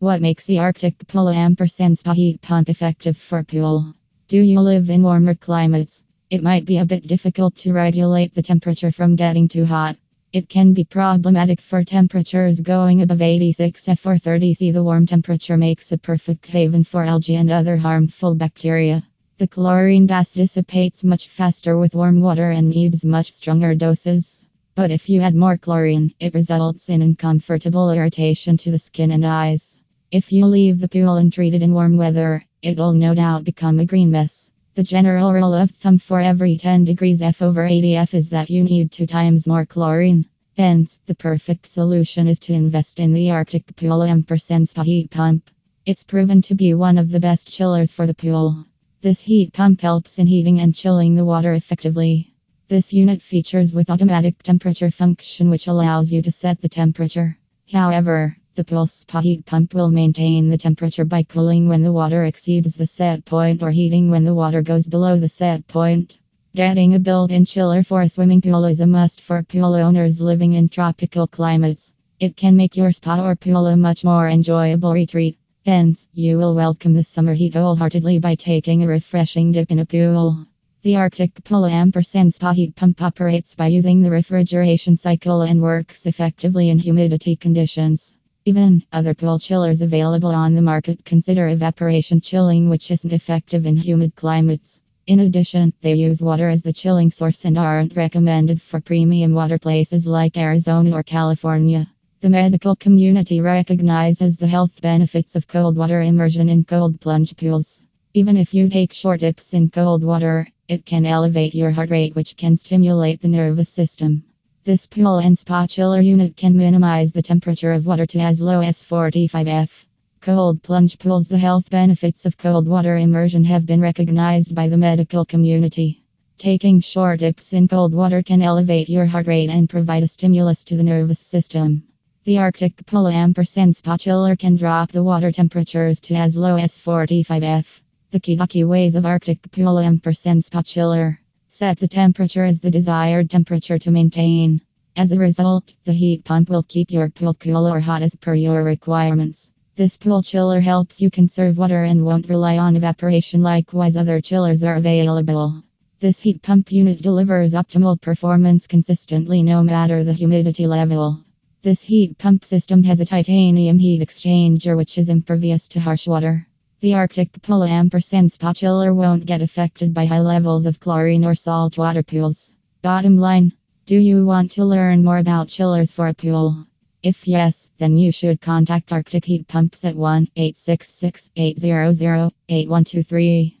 What makes the Arctic Pool ampersand spa heat pump effective for pool? Do you live in warmer climates? It might be a bit difficult to regulate the temperature from getting too hot. It can be problematic for temperatures going above 86 F or 30 C. The warm temperature makes a perfect haven for algae and other harmful bacteria. The chlorine gas dissipates much faster with warm water and needs much stronger doses. But if you add more chlorine, it results in uncomfortable irritation to the skin and eyes. If you leave the pool untreated in warm weather, it'll no doubt become a green mess. The general rule of thumb for every 10 degrees F over 80 F is that you need two times more chlorine. Hence, the perfect solution is to invest in the Arctic Pool Ampersand Spa Heat Pump. It's proven to be one of the best chillers for the pool. This heat pump helps in heating and chilling the water effectively. This unit features with automatic temperature function which allows you to set the temperature. However, the pulse spa heat pump will maintain the temperature by cooling when the water exceeds the set point or heating when the water goes below the set point. Getting a built-in chiller for a swimming pool is a must for pool owners living in tropical climates. It can make your spa or pool a much more enjoyable retreat. Hence, you will welcome the summer heat wholeheartedly by taking a refreshing dip in a pool. The Arctic Pool ampersand spa heat pump operates by using the refrigeration cycle and works effectively in humidity conditions. Even other pool chillers available on the market consider evaporation chilling, which isn't effective in humid climates. In addition, they use water as the chilling source and aren't recommended for premium water places like Arizona or California. The medical community recognizes the health benefits of cold water immersion in cold plunge pools. Even if you take short dips in cold water, it can elevate your heart rate, which can stimulate the nervous system. This pool and spa chiller unit can minimize the temperature of water to as low as 45 F. Cold plunge pools The health benefits of cold water immersion have been recognized by the medical community. Taking short dips in cold water can elevate your heart rate and provide a stimulus to the nervous system. The Arctic Pool Ampersand Spa Chiller can drop the water temperatures to as low as 45 F. The Kidaki ways of Arctic Pool ampersand spa chiller. Set the temperature as the desired temperature to maintain. As a result, the heat pump will keep your pool cool or hot as per your requirements. This pool chiller helps you conserve water and won't rely on evaporation likewise other chillers are available. This heat pump unit delivers optimal performance consistently no matter the humidity level. This heat pump system has a titanium heat exchanger which is impervious to harsh water. The Arctic Pool ampersand spa chiller won't get affected by high levels of chlorine or salt water pools. Bottom line Do you want to learn more about chillers for a pool? If yes, then you should contact Arctic Heat Pumps at 1 866 800 8123.